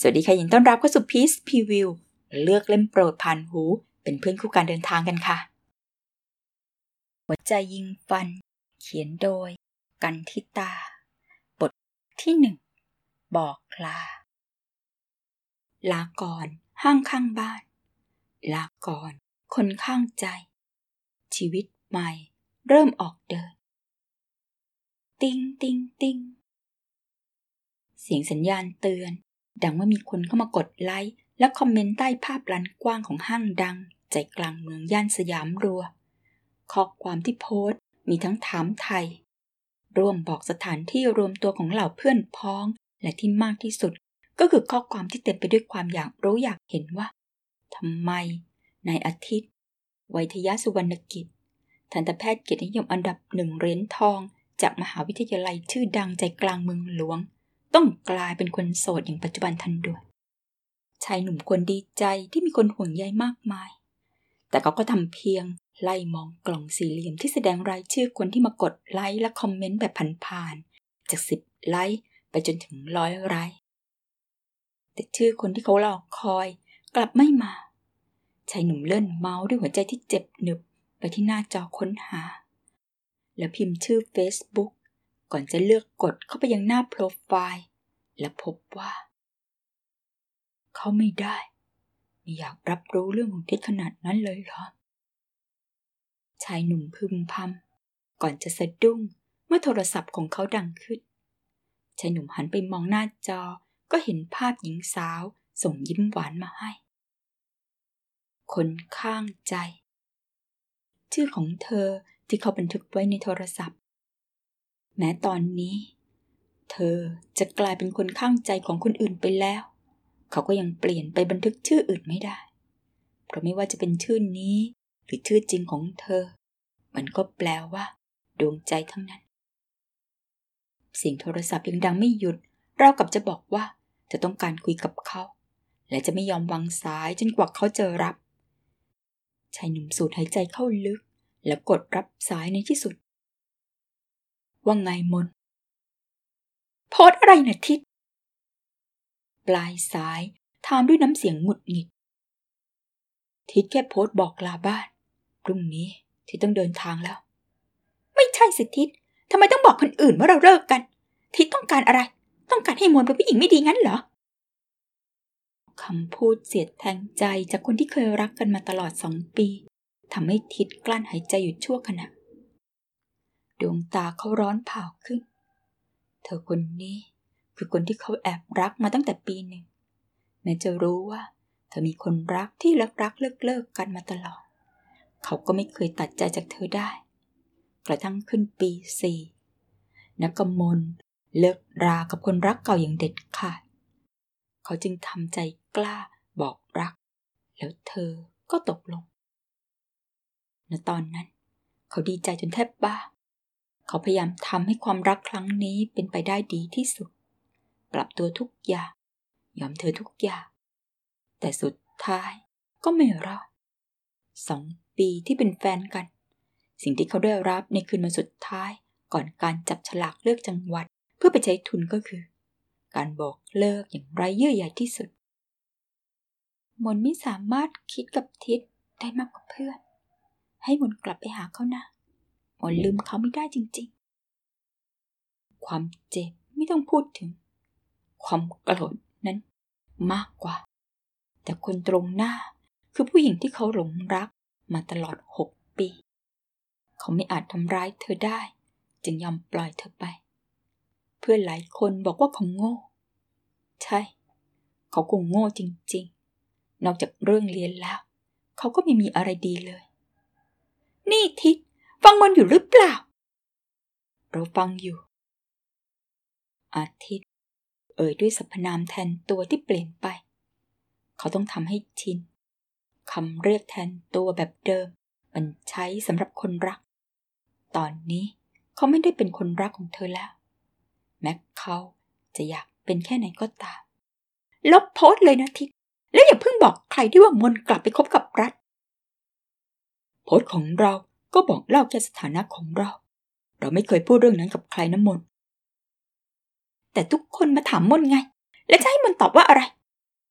สวัสดีค่ะยินต้อนรับเข้าสู่ Peace Preview เลือกเล่มโปรดผ่านหู เป็นเพื่อนคู่การเดินทางกันค่ะ หัวใจยิงฟัน เขียนโดย กันทิตา บทที่หนึ่งบอกลา ลาก่อนห้างข้างบ้าน ลาก่อน คนข้างใจ ชีวิตใหม่ เริ่มออกเดิน ติงติงติงเสียงสัญญาณเตือน ดังเมื่อมีคนเข้ามากดไลค์และคอมเมนต์ใต้ภาพลันกว้างของห้างดัง ใจกลางเมืองย่านสยามรัว ข้อความที่โพสต์มีทั้งถามไทย ร่วมบอกสถานที่รวมตัวของเหล่าเพื่อนพ้อง และที่มากที่สุด ก็คือข้อความที่เต็มไปด้วยความอยากรู้อยากเห็นว่าทำไมในอาทิตย์วัทยสุวรรณกิจ ทันตแพทย์เกียรตินิยมอันดับหนึ่งเหรียญทอง จากมหาวิทยาลัยชื่อดังใจกลางเมืองหลวง ต้องกลายเป็นคนโสดอย่างปัจจุบันทันด่วนชายหนุ่มควรดีใจที่มีคนห่วงใยมากมาย แต่เขาก็ทำเพียงไล่มองกล่องสี่เหลี่ยมที่แสดงรายชื่อคนที่มากดไลค์และคอมเมนต์แบบผ่านๆจากสิบไลค์ไปจนถึงร้อยไลค์แต่ชื่อคนที่เขารอคอยกลับไม่มาชายหนุ่มเลื่อนเมาส์ด้วยหัวใจที่เจ็บหนึบไปที่หน้าจอค้นหา แล้วพิมพ์ชื่อ Facebook ก่อนจะเลือกกดเข้าไปยังหน้าโปรไฟล์ และพบว่า เขาไม่ได้ ไม่อยากรับรู้เรื่องของทิศขนาดนั้นเลยเหรอ ชายหนุ่มพึมพำก่อนจะสะดุ้งเมื่อโทรศัพท์ของเขาดังขึ้น ชายหนุ่มหันไปมองหน้าจอก็เห็นภาพหญิงสาวส่งยิ้มหวานมาให้ คนข้างใจ ชื่อของเธอที่เขาบันทึกไว้ในโทรศัพท์ แม้ตอนนี้ เธอจะกลายเป็นคนข้างใจของคนอื่นไปแล้ว เขาก็ยังเปลี่ยนไปบันทึกชื่ออื่นไม่ได้ เพราะไม่ว่าจะเป็นชื่อนี้ หรือชื่อจริงของเธอ มันก็แปลว่า ดวงใจทั้งนั้น เสียงโทรศัพท์ยังดังไม่หยุดเรากับจะบอกว่าจะต้องการคุยกับเขา และจะไม่ยอมวางสายจนกว่าเขาจะรับชายหนุ่มสูดหายใจเข้าลึก แล้วกดรับสายในที่สุด ว่าไงมน โพสอะไรนะทิศปลายสายถามด้วยน้ำเสียงหงุดหงิด ทิศแค่โพสบอกลาบ้านพรุ่งนี้ทิศต้องเดินทางแล้ว ไม่ใช่สิทิศทำไมต้องบอกคนอื่นว่าเราเลิกกัน ทิศต้องการอะไร ต้องการให้มนเป็นผู้หญิงไม่ดีงั้นเหรอคำพูดเสียดแทงใจจากคนที่เคยรักกันมาตลอดสองปีทำให้ทิศกลั้นหายใจอยู่ชั่วขณะ ดวงตาเขาร้อนเผาขึ้น เธอคนนี้คือคนที่เขาแอบรักมาตั้งแต่ปีหนึ่ง แม้จะรู้ว่า เธอมีคนรักที่รักรักเลิกเลิกกันมาตลอด เขาก็ไม่เคยตัดใจจากเธอได้ กระทั่งขึ้นปีสี่นักกมลเลิกรากับคนรักเก่าอย่างเด็ดขาด เขาจึงทำใจกล้าบอกรัก แล้วเธอก็ตกลงณตอนนั้น เขาดีใจจนแทบบ้า เขาพยายามทำให้ความรักครั้งนี้เป็นไปได้ดีที่สุด ปรับตัวทุกอย่าง ยอมเธอทุกอย่าง แต่สุดท้ายก็ไม่รอดสองปีที่เป็นแฟนกัน สิ่งที่เขาได้รับในคืนวันสุดท้ายก่อนการจับฉลากเลือกจังหวัดเพื่อไปใช้ทุนก็คือ การบอกเลิกอย่างไร้เยื่อใยที่สุด มนไม่สามารถคิดกับทิศได้มากกว่าเพื่อน ให้มนกลับไปหาเขานะ มนลืมเขาไม่ได้จริงๆ ความเจ็บไม่ต้องพูดถึง ความโกรธนั้นมากกว่า แต่คนตรงหน้าคือผู้หญิงที่เขาหลงรักมาตลอดหกปี เขาไม่อาจทำร้ายเธอได้ จึงยอมปล่อยเธอไป เพื่อนหลายคนบอกว่าเขาโง่ ใช่ เขาคงโง่จริงๆ นอกจากเรื่องเรียนแล้ว เขาก็ไม่มีอะไรดีเลย นี่ทิศ ฟังมันอยู่หรือเปล่า เราฟังอยู่ อาทิตย์ เอ่ยด้วยสรรพนามแทนตัวที่เปลี่ยนไป เขาต้องทำให้ชินคำเรียกแทนตัวแบบเดิม มันใช้สำหรับคนรัก ตอนนี้เขาไม่ได้เป็นคนรักของเธอแล้ว แม้เขาจะอยากเป็นแค่ไหนก็ตาม ลบโพสเลยนะทิศแล้วอย่าเพิ่งบอกใครที่ว่ามนกลับไปคบกับรัฐโพสของเรา ก็บอกเล่าแค่สถานะของเรา เราไม่เคยพูดเรื่องนั้นกับใครนะมน แต่ทุกคนมาถามมนไง และจะให้มนตอบว่าอะไร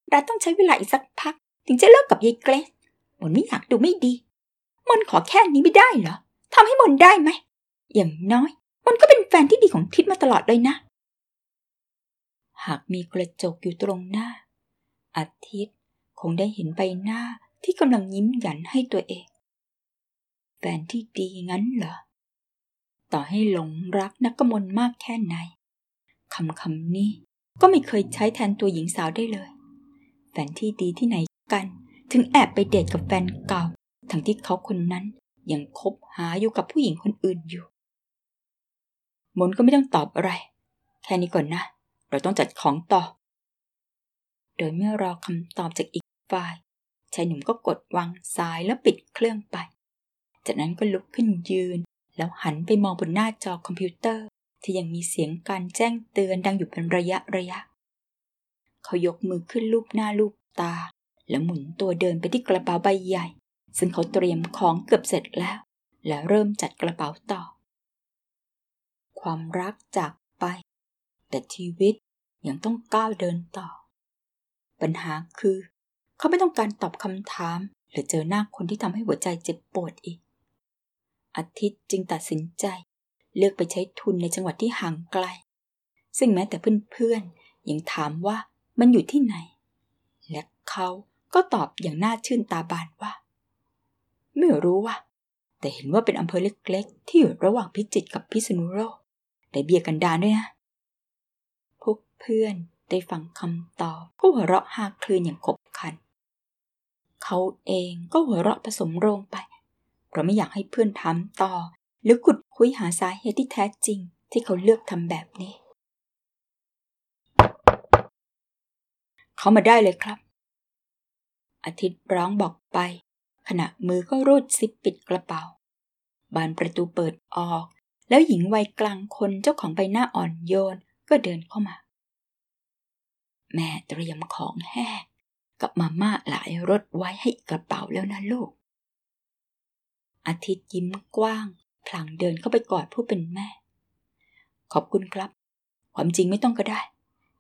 เรัฐต้องใช้เวลาอีกสักพัก ถึงจะเลิกกับยายเกรซมนไม่อยากดูไม่ดี มนขอแค่นี้ไม่ได้เหรอทำให้มนได้ไหม อย่างน้อย มนก็เป็นแฟนที่ดีของทิดมาตลอดเลยนะ หากมีกระจกอยู่ตรงหน้า อาทิตย์คงได้เห็นใบหน้าที่กำลังยิ้มหยันให้ตัวเอง แฟนที่ดีงั้นเหรอ ต่อให้หลงรักนักกมลมากแค่ไหนคำคำนี้ก็ไม่เคยใช้แทนตัวหญิงสาวได้เลย แฟนที่ดีที่ไหนกัน ถึงแอบไปเดทกับแฟนเก่า ทั้งที่เขาคนนั้นยังคบหาอยู่กับผู้หญิงคนอื่นอยู่ มนก็ไม่ต้องตอบอะไร แค่นี้ก่อนนะ เราต้องจัดของต่อ โดยเมื่อรอคำตอบจากอีกฝ่ายชายหนุ่มก็กดวางสายแล้วปิดเครื่องไป จากนั้นก็ลุกขึ้นยืน แล้วหันไปมองบนหน้าจอคอมพิวเตอร์ ที่ยังมีเสียงการแจ้งเตือนดังอยู่เป็นระยะระยะ เขายกมือขึ้นลูบหน้าลูบตา แล้วหมุนตัวเดินไปที่กระเป๋าใบใหญ่ ซึ่งเขาเตรียมของเกือบเสร็จแล้ว แล้วเริ่มจัดกระเป๋าต่อ ความรักจากไป แต่ชีวิตยังต้องก้าวเดินต่อ ปัญหาคือ เขาไม่ต้องการตอบคำถาม หรือเจอหน้าคนที่ทำให้หัวใจเจ็บปวดอีก อาทิตย์จึงตัดสินใจ เลือกไปใช้ทุนในจังหวัดที่ห่างไกล ซึ่งแม้แต่เพื่อนๆยังถามว่ามันอยู่ที่ไหน และเขาก็ตอบอย่างน่าชื่นตาบานว่า ไม่รู้ว่า แต่เห็นว่าเป็นอำเภอเล็กๆ ที่อยู่ระหว่างพิจิตรกับพิษณุโลกได้เบียกันดานด้วยนะ พวกเพื่อนได้ฟังคำตอบก็หัวเราะฮาคลืนอย่างขบขัน เขาเองก็หัวเราะผสมโรงไป เราไม่อยากให้เพื่อนถามต่อ หรือขุดคุยหาสาเหตุที่แท้จริง ที่เขาเลือกทำแบบนี้ เขามาได้เลยครับ อาทิตย์ร้องบอกไป ขณะมือก็รูดซิปปิดกระเป๋า บานประตูเปิดออก แล้วหญิงวัยกลางคนเจ้าของใบหน้าอ่อนโยนก็เดินเข้ามา แม่เตรียมของแห้งกับมาม่าหลายรสไว้ให้กระเป๋าแล้วนะลูก อาทิตย์ยิ้มกว้าง พลางเดินเข้าไปกอดผู้เป็นแม่ ขอบคุณครับ ความจริงไม่ต้องก็ได้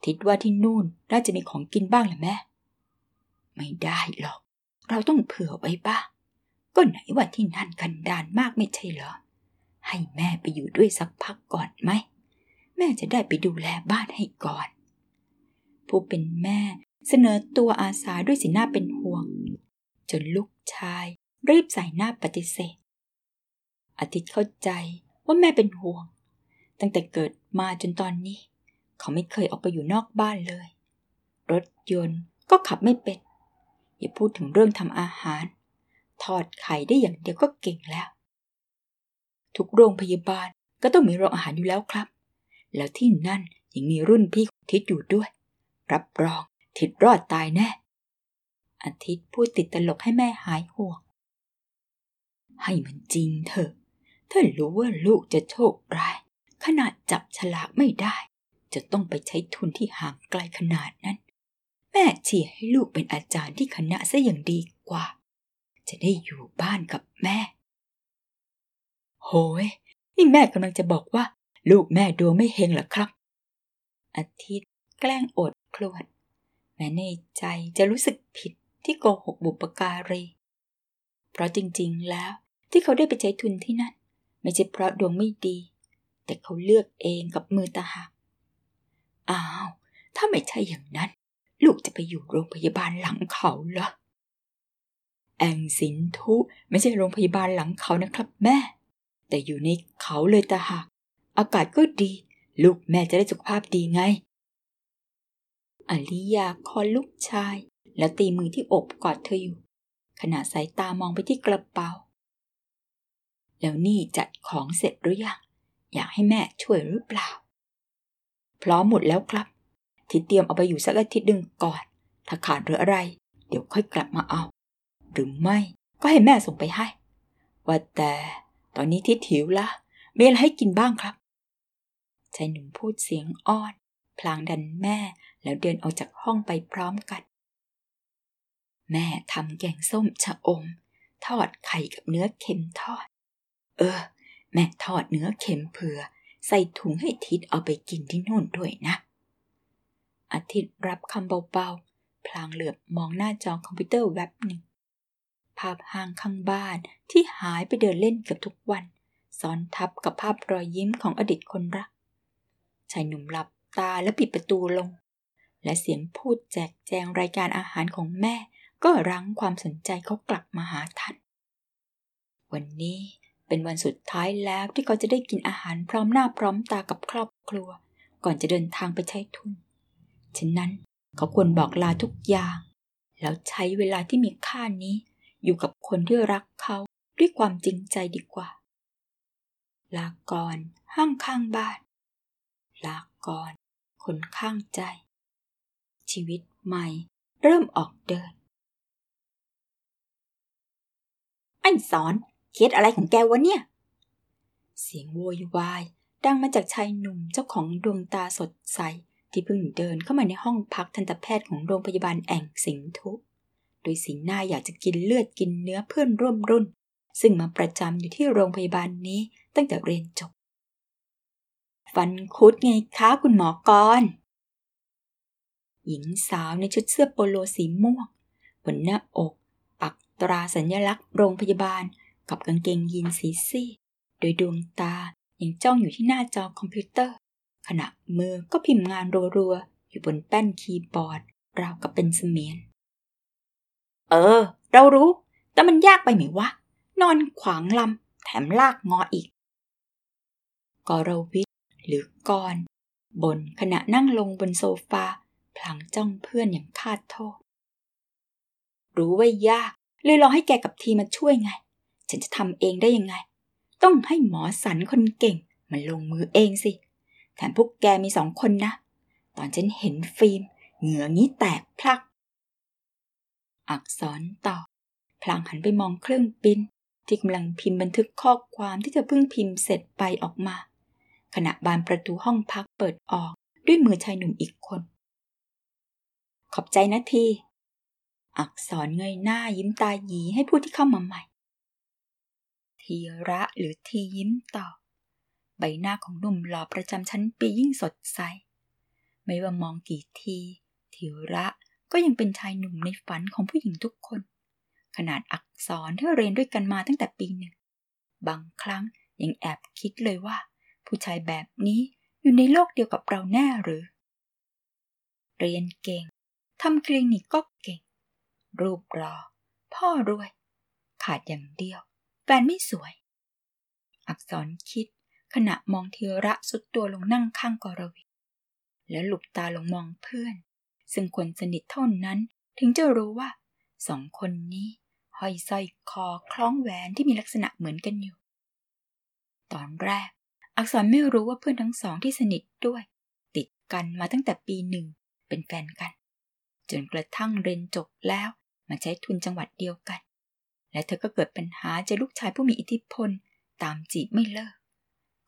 ทิดว่าที่นู่นน่าจะมีของกินบ้างแหละแม่ ไม่ได้หรอก เราต้องเผื่อไว้บ้าง ก็ไหนว่าที่นั่นกันดานมากไม่ใช่เหรอ ให้แม่ไปอยู่ด้วยสักพักก่อนไหม แม่จะได้ไปดูแลบ้านให้ก่อน ผู้เป็นแม่เสนอตัวอาสาด้วยสีหน้าเป็นห่วง จนลูกชาย รีบใส่หน้าปฏิเสธ อาทิตย์เข้าใจว่าแม่เป็นห่วง ตั้งแต่เกิดมาจนตอนนี้ เขาไม่เคยออกไปอยู่นอกบ้านเลย รถยนต์ก็ขับไม่เป็น อย่าพูดถึงเรื่องทำอาหาร ทอดไข่ได้อย่างเดียวก็เก่งแล้ว ทุกโรงพยาบาลก็ต้องมีโรงอาหารอยู่แล้วครับ แล้วที่นั่นยังมีรุ่นพี่ของทิศอยู่ด้วย รับรองทิศรอดตายแน่อาทิตย์พูดติดตลกให้แม่หายห่วง ให้มันจริงเถอะ ถ้ารู้ว่าลูกจะโชคร้าย ขนาดจับฉลากไม่ได้ จะต้องไปใช้ทุนที่ห่างไกลขนาดนั้น แม่เชียร์ให้ลูกเป็นอาจารย์ที่คณะซะอย่างดีกว่า จะได้อยู่บ้านกับแม่ โหย นี่แม่กำลังจะบอกว่า ลูกแม่ดวงไม่เฮงหรอครับ อาทิตย์แกล้งอดครวดแม้ในใจจะรู้สึกผิดที่โกหกบุปการี เพราะจริงๆ แล้ว ที่เขาได้ไปใช้ทุนที่นั่น ไม่ใช่เพราะดวงไม่ดี แต่เขาเลือกเองกับมือตาหักอ้าว ถ้าไม่ใช่อย่างนั้น ลูกจะไปอยู่โรงพยาบาลหลังเขาเหรอแองสินทุไม่ใช่โรงพยาบาลหลังเขานะครับแม่ แต่อยู่ในเขาเลยตาหักอากาศก็ดี ลูกแม่จะได้สุขภาพดีไงอลิยาคอลูกชาย แล้วตีมือที่อกกอดเธออยู่ ขณะสายตามองไปที่กระเป๋า แล้วนี่จัดของเสร็จหรือยังอยากให้แม่ช่วยหรือเปล่า พร้อมหมดแล้วครับ ที่เตรียมเอาไปอยู่สักอาทิตย์หนึ่งก่อน ถ้าขาดหรืออะไร เดี๋ยวค่อยกลับมาเอา หรือไม่ก็ให้แม่ส่งไปให้ ว่าแต่ตอนนี้ทิศหิวละมีอะไรให้กินบ้างครับชายหนุ่มพูดเสียงอ้อน พลางดันแม่แล้วเดินออกจากห้องไปพร้อมกัน แม่ทำแกงส้มชะอม ทอดไข่กับเนื้อเค็มทอด เออ แม่ทอดเนื้อเค็มเผื่อใส่ถุงให้ทิดเอาไปกินที่นู่นด้วยนะ อาทิตย์รับคำเบาๆ พลางเหลือบมองหน้าจอคอมพิวเตอร์แวบหนึ่ง ภาพห้างข้างบ้านที่หายไปเดินเล่นเกือบทุกวัน ซ้อนทับกับภาพรอยยิ้มของอดีตคนรัก ชายหนุ่มหลับตาและปิดประตูลง และเสียงพูดแจกแจงรายการอาหารของแม่ก็รั้งความสนใจเขากลับมาหาท่านวันนี้ เป็นวันสุดท้ายแล้วที่เขาจะได้กินอาหารพร้อมหน้าพร้อมตากับครอบครัว ก่อนจะเดินทางไปใช้ทุน ฉะนั้นเขาควรบอกลาทุกอย่าง แล้วใช้เวลาที่มีค่านี้ อยู่กับคนที่รักเขาด้วยความจริงใจดีกว่า ลาก่อน ห้างข้างบ้าน ลาก่อน คนข้างใจ ชีวิตใหม่เริ่มออกเดิน ไอ้สอน เคสอะไรของแกวะเนี่ย เสียงโวยวาย ดังมาจากชายหนุ่มเจ้าของดวงตาสดใส ที่เพิ่งเดินเข้ามาในห้องพักทันตแพทย์ของโรงพยาบาลแอ่งสิงทุ โดยสีหน้าอยากจะกินเลือดกินเนื้อเพื่อนร่วมรุ่น ซึ่งมาประจำอยู่ที่โรงพยาบาลนี้ตั้งแต่เรียนจบ ฟันคุดไงคะคุณหมอกรหญิงสาวในชุดเสื้อโปโลสีม่วงบนหน้าอก ปักตราสัญลักษณ์โรงพยาบาล กับกางเกงยีนสีซีดโดยดวงตายังจ้องอยู่ที่หน้าจอคอมพิวเตอร์ ขณะมือก็พิมพ์งานรัวๆ อยู่บนแป้นคีย์บอร์ด ราวกับเป็นเสมียน เออ เรารู้ แต่มันยากไปไหมวะ นอนขวางลำแถมลากงออีกกรวิทย์หรือกรบนขณะนั่งลงบนโซฟาพลางจ้องเพื่อนอย่างคาดโทษ รู้ว่ายากเลยรอให้แกกับทีมาช่วยไง ฉันจะทำเองได้ยังไง ต้องให้หมอสันคนเก่ง มันลงมือเองสิแถมพวกแกมีสองคนนะ ตอนฉันเห็นฟิล์ม เหงื่องี้แตกพลัก อักษรต่อ พลางหันไปมองเครื่องปิ้น ที่กำลังพิมพ์บันทึกข้อความที่เธอเพิ่งพิมพ์เสร็จไปออกมา ขณะบานประตูห้องพักเปิดออกด้วยมือชายหนุ่มอีกคน ขอบใจนะทีอักษรเงยหน้ายิ้มตาหยีให้ผู้ที่เข้ามาใหม่ ทีระหรือทียิ้มตอบ ใบหน้าของหนุ่มหล่อประจำชั้นปียิ่งสดใส ไม่ว่ามองกี่ทีทีระก็ยังเป็นชายหนุ่มในฝันของผู้หญิงทุกคน ขนาดอักษรที่เรียนด้วยกันมาตั้งแต่ปีหนึ่ง บางครั้งยังแอบคิดเลยว่า ผู้ชายแบบนี้อยู่ในโลกเดียวกับเราแน่หรือ เรียนเก่งทำคลินิกก็เก่ง รูปรอ พ่อรวย ขาดอย่างเดียว แฟนไม่สวย อักษรคิด ขณะมองเทระสุดตัวลงนั่งข้างกรวิแล้วหลุบตาลงมองเพื่อน ซึ่งคนสนิทเท่านั้นถึงจะรู้ว่าสองคนนี้ห้อยสร้อยคอคล้องแหวนที่มีลักษณะเหมือนกันอยู่ ตอนแรก อักษรไม่รู้ว่าเพื่อนทั้งสองที่สนิทด้วย ติดกันมาตั้งแต่ปีหนึ่งเป็นแฟนกัน จนกระทั่งเรียนจบแล้วมาใช้ทุนจังหวัดเดียวกัน และเธอก็เกิดปัญหาเจอลูกชายผู้มีอิทธิพล ตามจีบไม่เลิก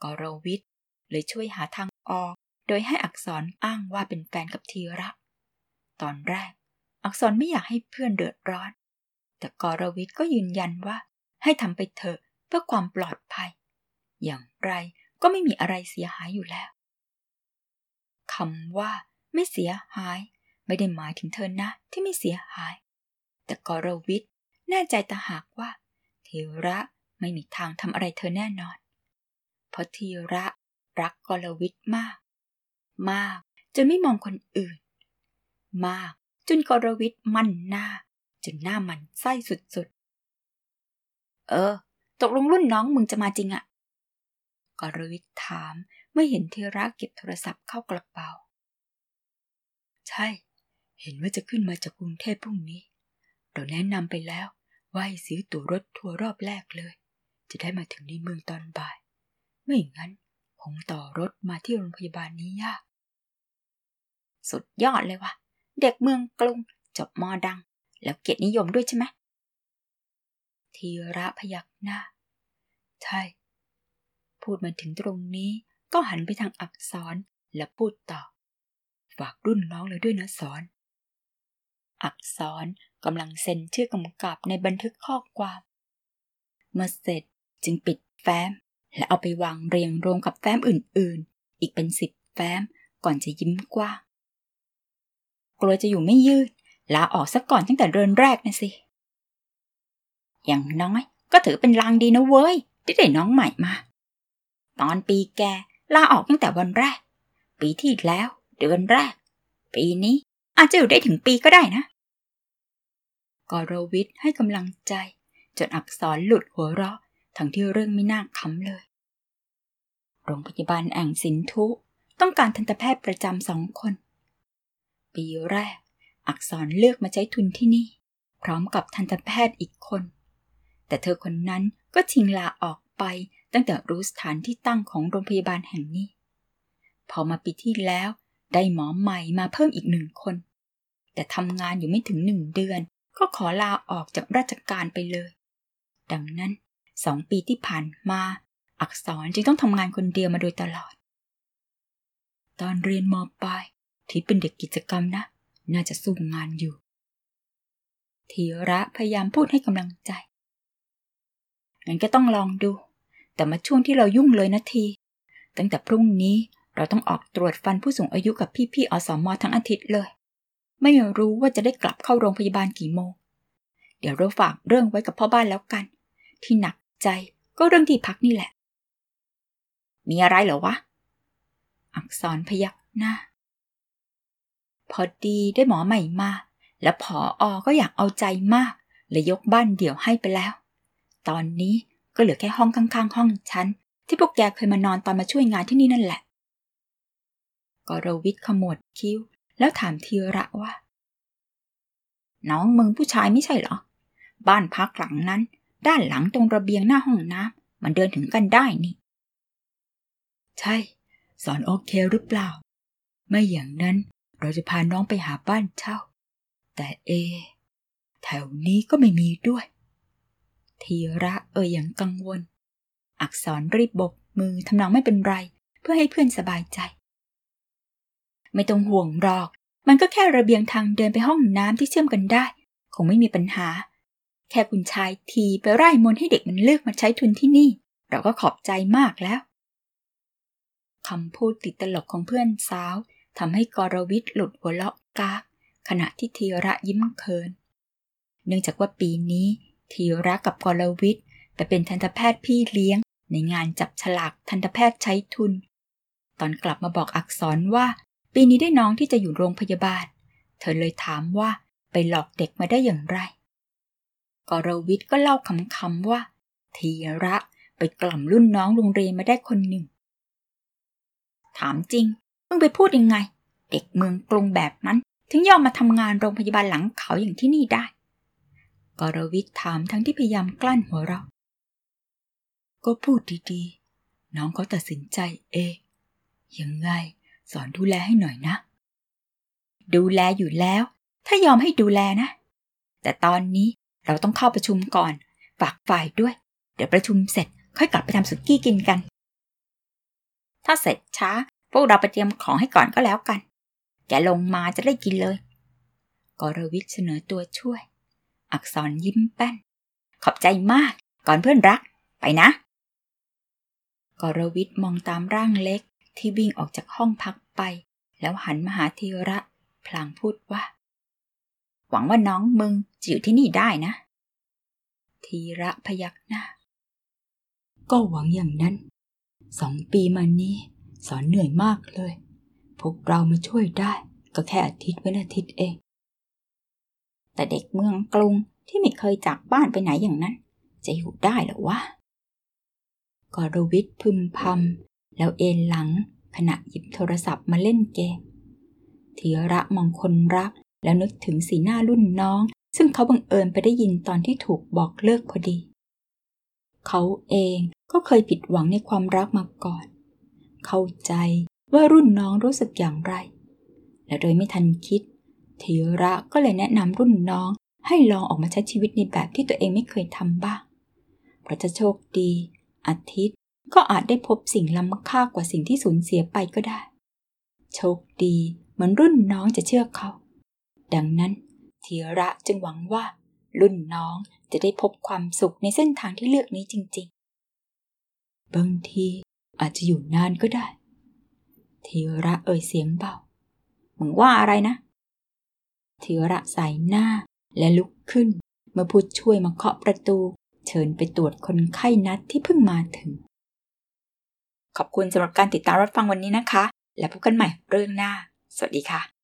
กรวิทย์เลยช่วยหาทางออก โดยให้อักษรอ้างว่าเป็นแฟนกับทีระ ตอนแรก อักษรไม่อยากให้เพื่อนเดือดร้อน แต่กรวิทย์ก็ยืนยันว่า ให้ทำไปเถอะเพื่อความปลอดภัย อย่างไรก็ไม่มีอะไรเสียหายอยู่แล้วคำว่า ไม่เสียหาย ไม่ได้หมายถึงเธอนะที่ไม่เสียหาย แต่กรวิทย์ แน่ใจต่หากว่าเทระไม่มีทางทำอะไรเธอแน่นอน เพราะเทระรักกรวิทย์มาก มากจนไม่มองคนอื่น มากจนกรวิทย์มันหน้า จนหน้ามันไส้สุดๆ เออ ตกลงรุ่นน้องมึงจะมาจริงอะกรวิทย์ถามเมื่อเห็นเทระเก็บโทรศัพท์เข้ากระเป๋า ใช่ เห็นว่าจะขึ้นมาจากกรุงเทพพรุ่งนี้ เราแนะนำไปแล้ว ว่าให้ซื้อตั๋วรถทัวร์รอบแรกเลย จะได้มาถึงในเมืองตอนบ่าย ไม่งั้นคงต่อรถมาที่โรงพยาบาลนี้ยาก สุดยอดเลยว่ะ เด็กเมืองกรุงจบมอดัง แล้วเกียรตินิยมด้วยใช่ไหมทีระพยักหน้า ใช่ พูดมาถึงตรงนี้ก็หันไปทางอักษรและพูดต่อ ฝากรุ่นน้องเลยด้วยนะสอน อักษร กำลังเซ็นชื่อกำกับในบันทึกข้อความเมื่อเสร็จจึงปิดแฟ้ม และเอาไปวางเรียงรวมกับแฟ้มอื่นๆ อีกเป็นสิบแฟ้มก่อนจะยิ้มกว้างกลัวจะอยู่ไม่ยืดลาออกซะก่อนตั้งแต่เดือนแรกนะสิ อย่างน้อยก็ถือเป็นลางดีนะเว้ย ที่ได้น้องใหม่มา ตอนปีแกลาออกตั้งแต่วันแรก ปีที่แล้วเดือนแรก ปีนี้อาจจะอยู่ได้ถึงปีก็ได้นะ กรวิทย์ให้กำลังใจ จนอักษรหลุดหัวเราะ ทั้งที่เรื่องไม่น่าขำเลย โรงพยาบาลแองสินทุต้องการทันตแพทย์ประจำสองคน ปีแรก อักษรเลือกมาใช้ทุนที่นี่ พร้อมกับทันตแพทย์อีกคน แต่เธอคนนั้นก็ชิงลาออกไปตั้งแต่รู้สถานที่ตั้งของโรงพยาบาลแห่งนี้ พอมาปีที่แล้วได้หมอใหม่มาเพิ่มอีกหนึ่งคน แต่ทำงานอยู่ไม่ถึงหนึ่งเดือน ก็ขอลาออกจากราชการไปเลย ดังนั้นสองปีที่ผ่านมา อักษรจึงต้องทำงานคนเดียวมาโดยตลอด ตอนเรียนมปลายที่เป็นเด็กกิจกรรมนะ น่าจะสู้งานอยู่ ธีระพยายามพูดให้กำลังใจงั้นก็ต้องลองดู แต่มาช่วงที่เรายุ่งเลยนะที ตั้งแต่พรุ่งนี้เราต้องออกตรวจฟันผู้สูงอายุกับพี่ๆอสมอทั้งอาทิตย์เลย ไม่รู้ว่าจะได้กลับเข้าโรงพยาบาลกี่โมง เดี๋ยวเราฝากเรื่องไว้กับพ่อบ้านแล้วกัน ที่หนักใจก็เรื่องที่พักนี่แหละ มีอะไรเหรอวะ อักษรพยักหน้า พอดีได้หมอใหม่มา และผออก็อยากเอาใจมากเลยยกบ้านเดี่ยวให้ไปแล้ว ตอนนี้ก็เหลือแค่ห้องข้างๆ ห้องฉัน ที่พวกแกเคยมานอนตอนมาช่วยงานที่นี่นั่นแหละกรวิทย์ขมวดคิ้ว แล้วถามทีระว่า น้องมึงผู้ชายไม่ใช่เหรอ บ้านพักหลังนั้น ด้านหลังตรงระเบียงหน้าห้องน้ำมันเดินถึงกันได้นี่ ใช่ สอนโอเคหรือเปล่า ไม่อย่างนั้นเราจะพาน้องไปหาบ้านเช่า แต่เอ แถวนี้ก็ไม่มีด้วย ทีระเอ่ยอย่างกังวล อักษรรีบบกมือทำนองไม่เป็นไร เพื่อให้เพื่อนสบายใจ ไม่ต้องห่วงหรอก มันก็แค่ระเบียงทางเดินไปห้องน้ำที่เชื่อมกันได้ คงไม่มีปัญหา แค่คุณชายทีไปไล่มนให้เด็กมันเลือกมาใช้ทุนที่นี่ เราก็ขอบใจมากแล้วคำพูดติดตลกของเพื่อนสาวทำให้กรวิทย์หลุดหัวเราะกาก ขณะที่ทีระยิ้มเคิน เนื่องจากว่าปีนี้ทีระกับกรวิทย์ไปเป็นทันตแพทย์พี่เลี้ยง ในงานจับฉลากทันตแพทย์ใช้ทุน ตอนกลับมาบอกอักษรว่า ปีนี้ได้น้องที่จะอยู่โรงพยาบาล เธอเลยถามว่าไปหลอกเด็กมาได้อย่างไร กรวิทย์ก็เล่าคำๆว่า ทีระไปกล่อมรุ่นน้องโรงเรียนมาได้คนหนึ่ง ถามจริงมึงไปพูดยังไง เด็กเมืองกรุงแบบนั้น ถึงยอมมาทำงานโรงพยาบาลหลังเขาอย่างที่นี่ได้ กรวิทย์ถามทั้งที่พยายามกลั้นหัวเราะก็พูดดีๆ น้องเขาตัดสินใจเองยังไง สอนดูแลให้หน่อยนะ ดูแลอยู่แล้ว ถ้ายอมให้ดูแลนะ แต่ตอนนี้เราต้องเข้าประชุมก่อน ฝากฝ่ายด้วย เดี๋ยวประชุมเสร็จค่อยกลับไปทำสุกี้กินกัน ถ้าเสร็จช้า พวกเราไปเตรียมของให้ก่อนก็แล้วกัน แกลงมาจะได้กินเลย กรวิทเสนอตัวช่วย อักษรยิ้มแป้น ขอบใจมาก ก่อนเพื่อนรัก ไปนะกรวิทมองตามร่างเล็ก ที่วิ่งออกจากห้องพักไป แล้วหันมาหาธีระ พลางพูดว่า หวังว่าน้องมึงจะอยู่ที่นี่ได้นะ ธีระพยักหน้า ก็หวังอย่างนั้น สองปีมานี้ สอนเหนื่อยมากเลย พวกเรามาช่วยได้ก็แค่อาทิตย์เว้นอาทิตย์เอง แต่เด็กเมืองกรุงที่ไม่เคยจากบ้านไปไหนอย่างนั้น จะอยู่ได้หรอวะกรวิทพึมพำ แล้วเอนหลังขณะหยิบโทรศัพท์มาเล่นเกมธีระมองคนรัก แล้วนึกถึงสีหน้ารุ่นน้อง ซึ่งเขาบังเอิญไปได้ยินตอนที่ถูกบอกเลิกพอดี เขาเองก็เคยผิดหวังในความรักมาก่อน เข้าใจว่ารุ่นน้องรู้สึกอย่างไร และโดยไม่ทันคิดธีระก็เลยแนะนำรุ่นน้องให้ลองออกมาใช้ชีวิตในแบบที่ตัวเองไม่เคยทำบ้างเพราะจะโชคดี อาทิตย์ ก็อาจได้พบสิ่งล้ำค่ากว่าสิ่งที่สูญเสียไปก็ได้ โชคดีเหมือนรุ่นน้องจะเชื่อเขา ดังนั้นเทีระจึงหวังว่า รุ่นน้องจะได้พบความสุขในเส้นทางที่เลือกนี้จริง ๆ บางทีอาจจะอยู่นานก็ได้เทีระเอ่ยเสียงเบามึงว่าอะไรนะเทธีระสายหน้าและลุกขึ้น เมื่อผู้ช่วยมาเคาะประตู เชิญไปตรวจคนไข้นัดที่เพิ่งมาถึง ขอบคุณสำหรับการติดตามรับฟังวันนี้นะคะ และพบกันใหม่เรื่องหน้า สวัสดีค่ะ